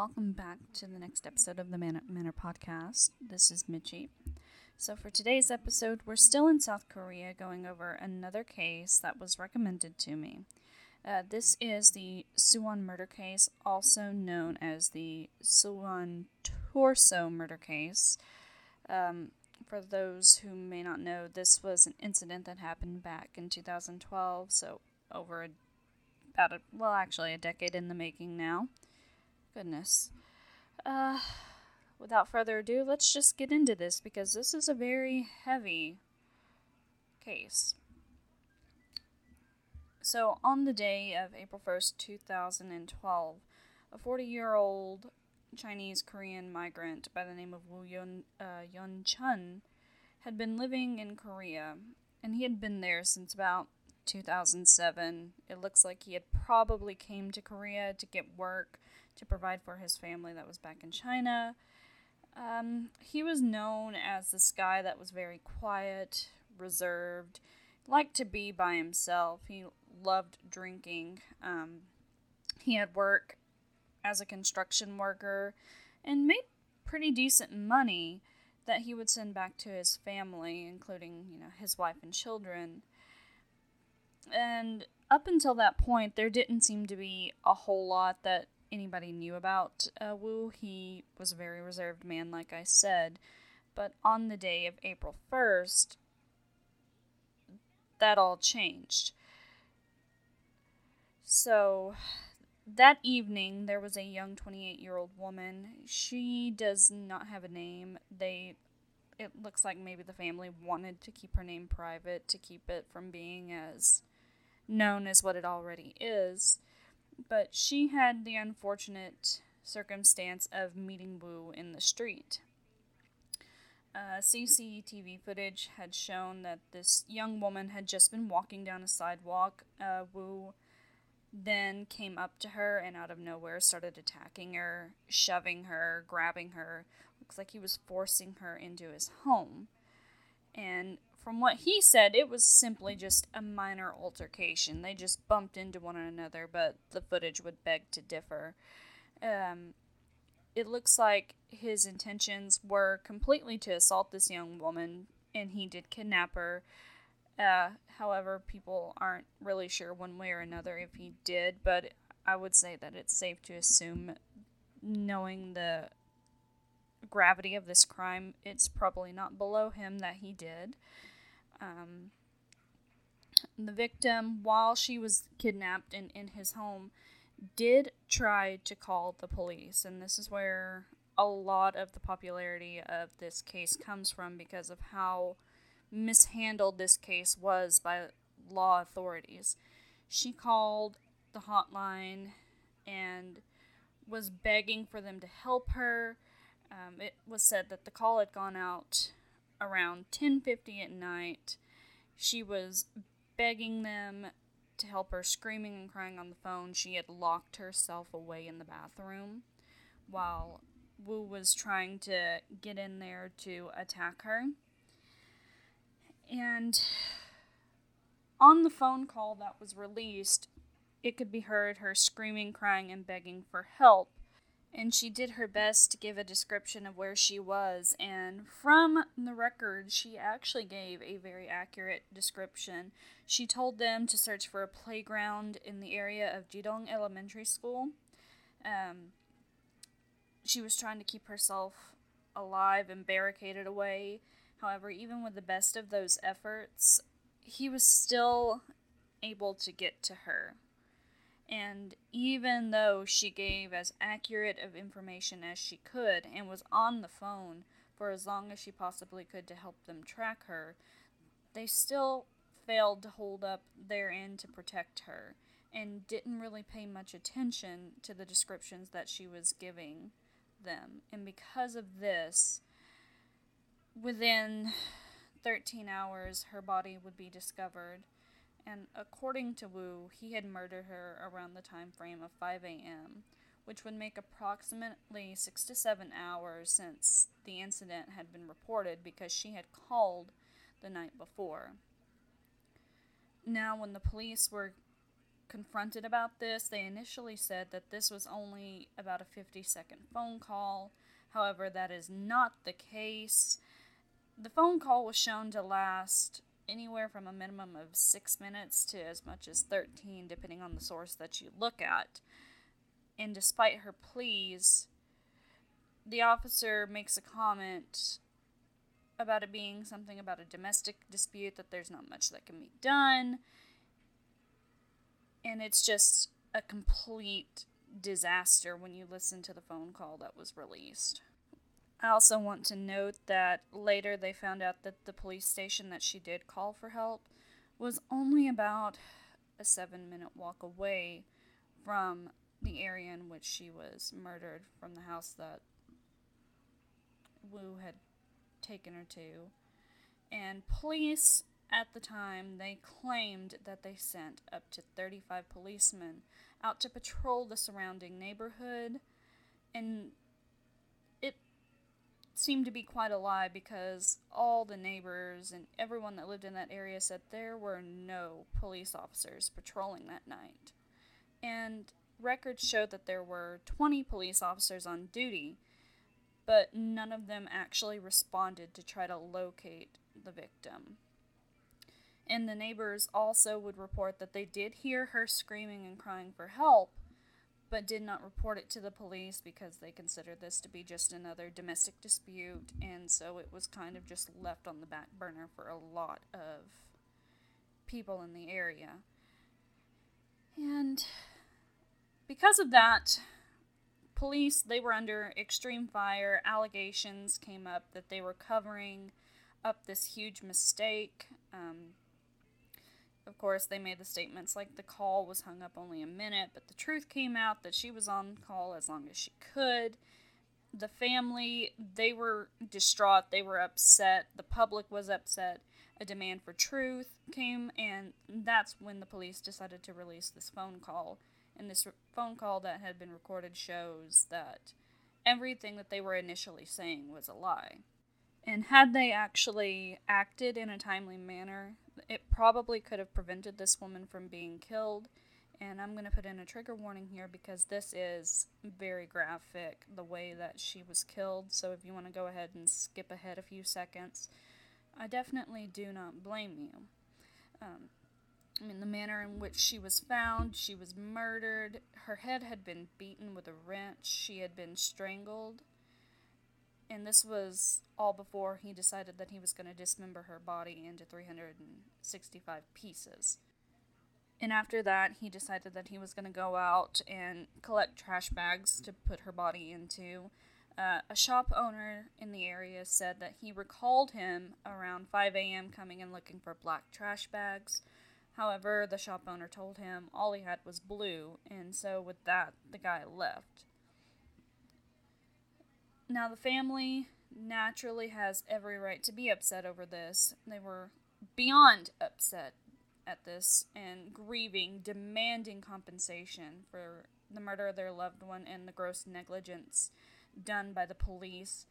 welcome back to the next episode of the Manic, Manor Podcast. This is Mitchie. So, for today's episode, we're still in South Korea going over another case that was recommended to me. Uh, this is the Suwon murder case, also known as the Suwon torso murder case. Um, for those who may not know, this was an incident that happened back in 2012, so over a, about a, well, actually a decade in the making now. Goodness. Uh, without further ado, let's just get into this because this is a very heavy case. So, on the day of April 1st, 2012, a 40 year old Chinese Korean migrant by the name of Woo Yun, uh, Yun Chun had been living in Korea, and he had been there since about 2007. It looks like he had probably came to Korea to get work to provide for his family that was back in China. Um, he was known as this guy that was very quiet, reserved, liked to be by himself. He loved drinking. Um, he had work as a construction worker and made pretty decent money that he would send back to his family, including, you know, his wife and children. And up until that point, there didn't seem to be a whole lot that anybody knew about uh, Wu. He was a very reserved man, like I said. But on the day of April 1st, that all changed. So that evening, there was a young 28 year old woman. She does not have a name. They. It looks like maybe the family wanted to keep her name private to keep it from being as known as what it already is but she had the unfortunate circumstance of meeting Wu in the street. Uh, CCTV footage had shown that this young woman had just been walking down a sidewalk. Uh, Wu then came up to her and out of nowhere started attacking her, shoving her, grabbing her. Looks like he was forcing her into his home. And from what he said, it was simply just a minor altercation. They just bumped into one another, but the footage would beg to differ. Um, it looks like his intentions were completely to assault this young woman, and he did kidnap her. Uh, however, people aren't really sure one way or another if he did, but I would say that it's safe to assume, knowing the gravity of this crime, it's probably not below him that he did. Um, the victim, while she was kidnapped in, in his home, did try to call the police. And this is where a lot of the popularity of this case comes from because of how mishandled this case was by law authorities. She called the hotline and was begging for them to help her. Um, it was said that the call had gone out around 10:50 at night. She was begging them to help her, screaming and crying on the phone. She had locked herself away in the bathroom while Wu was trying to get in there to attack her. And on the phone call that was released, it could be heard her screaming, crying, and begging for help and she did her best to give a description of where she was. And from the record, she actually gave a very accurate description. She told them to search for a playground in the area of Jidong Elementary School. Um, she was trying to keep herself alive and barricaded away. However, even with the best of those efforts, he was still able to get to her. And even though she gave as accurate of information as she could and was on the phone for as long as she possibly could to help them track her, they still failed to hold up their end to protect her and didn't really pay much attention to the descriptions that she was giving them. And because of this, within 13 hours, her body would be discovered and according to Wu, he had murdered her around the time frame of 5 a.m., which would make approximately 6 to 7 hours since the incident had been reported because she had called the night before. Now, when the police were confronted about this, they initially said that this was only about a 50 second phone call. However, that is not the case. The phone call was shown to last anywhere from a minimum of six minutes to as much as 13, depending on the source that you look at. And despite her pleas, the officer makes a comment about it being something about a domestic dispute, that there's not much that can be done. And it's just a complete disaster when you listen to the phone call that was released. I also want to note that later they found out that the police station that she did call for help was only about a seven minute walk away from the area in which she was murdered from the house that Wu had taken her to. And police at the time they claimed that they sent up to 35 policemen out to patrol the surrounding neighborhood and seemed to be quite a lie because all the neighbors and everyone that lived in that area said there were no police officers patrolling that night. And records showed that there were 20 police officers on duty but none of them actually responded to try to locate the victim. And the neighbors also would report that they did hear her screaming and crying for help, but did not report it to the police because they considered this to be just another domestic dispute, and so it was kind of just left on the back burner for a lot of people in the area. And because of that, police they were under extreme fire allegations came up that they were covering up this huge mistake um, of course they made the statements like the call was hung up only a minute but the truth came out that she was on call as long as she could the family they were distraught they were upset the public was upset a demand for truth came and that's when the police decided to release this phone call and this re- phone call that had been recorded shows that everything that they were initially saying was a lie. And had they actually acted in a timely manner, it probably could have prevented this woman from being killed. And I'm going to put in a trigger warning here because this is very graphic, the way that she was killed. So if you want to go ahead and skip ahead a few seconds, I definitely do not blame you. Um, I mean, the manner in which she was found, she was murdered. Her head had been beaten with a wrench. She had been strangled. And this was all before he decided that he was going to dismember her body into 365 pieces. And after that, he decided that he was going to go out and collect trash bags to put her body into. Uh, a shop owner in the area said that he recalled him around 5 a.m. coming and looking for black trash bags. However, the shop owner told him all he had was blue, and so with that, the guy left. Now, the family naturally has every right to be upset over this. They were beyond upset at this and grieving, demanding compensation for the murder of their loved one and the gross negligence done by the police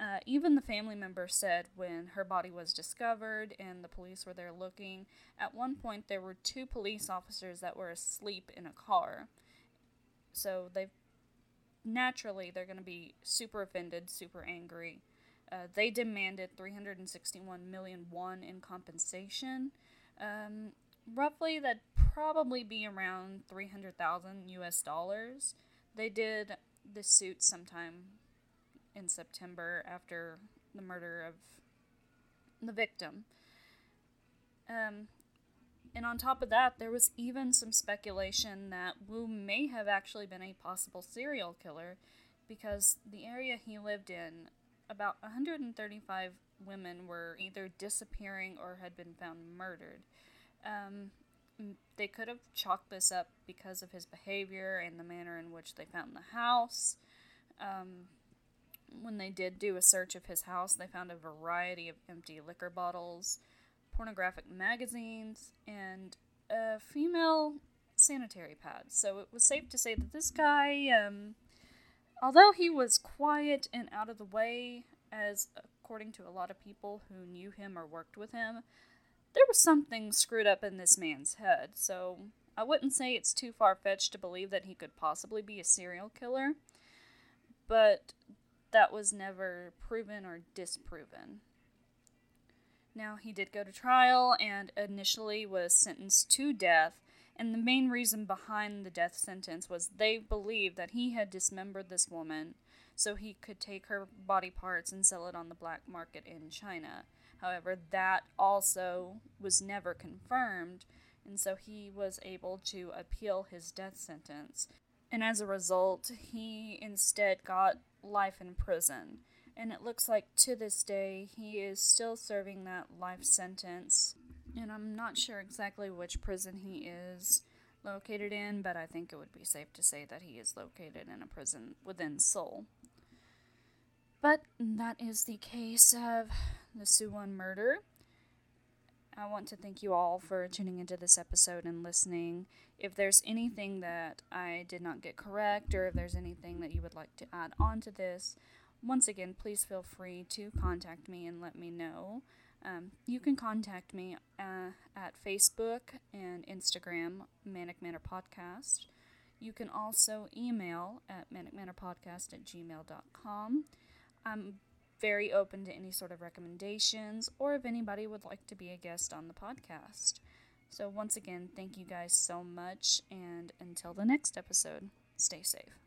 uh, even the family member said when her body was discovered and the police were there looking, at one point there were two police officers that were asleep in a car. So they naturally they're going to be super offended, super angry. Uh, they demanded 361 million won in compensation. Um, roughly, that'd probably be around 300,000 US dollars. They did the suit sometime in September after the murder of the victim. Um, and on top of that, there was even some speculation that Wu may have actually been a possible serial killer because the area he lived in, about 135 women were either disappearing or had been found murdered. Um, they could have chalked this up because of his behavior and the manner in which they found the house. Um, when they did do a search of his house, they found a variety of empty liquor bottles, pornographic magazines, and female sanitary pad. So it was safe to say that this guy, um, although he was quiet and out of the way, as according to a lot of people who knew him or worked with him, there was something screwed up in this man's head. So I wouldn't say it's too far fetched to believe that he could possibly be a serial killer, but that was never proven or disproven. Now, he did go to trial and initially was sentenced to death, and the main reason behind the death sentence was they believed that he had dismembered this woman so he could take her body parts and sell it on the black market in China. However, that also was never confirmed, and so he was able to appeal his death sentence. And as a result, he instead got life in prison and it looks like to this day he is still serving that life sentence. And I'm not sure exactly which prison he is located in, but I think it would be safe to say that he is located in a prison within Seoul. But that is the case of the Suwon murder. I want to thank you all for tuning into this episode and listening. If there's anything that I did not get correct, or if there's anything that you would like to add on to this, once again, please feel free to contact me and let me know. Um, you can contact me uh, at Facebook and Instagram, Manic Manor Podcast. You can also email at manicmanorpodcast at gmail.com. I'm very open to any sort of recommendations or if anybody would like to be a guest on the podcast. So, once again, thank you guys so much, and until the next episode, stay safe.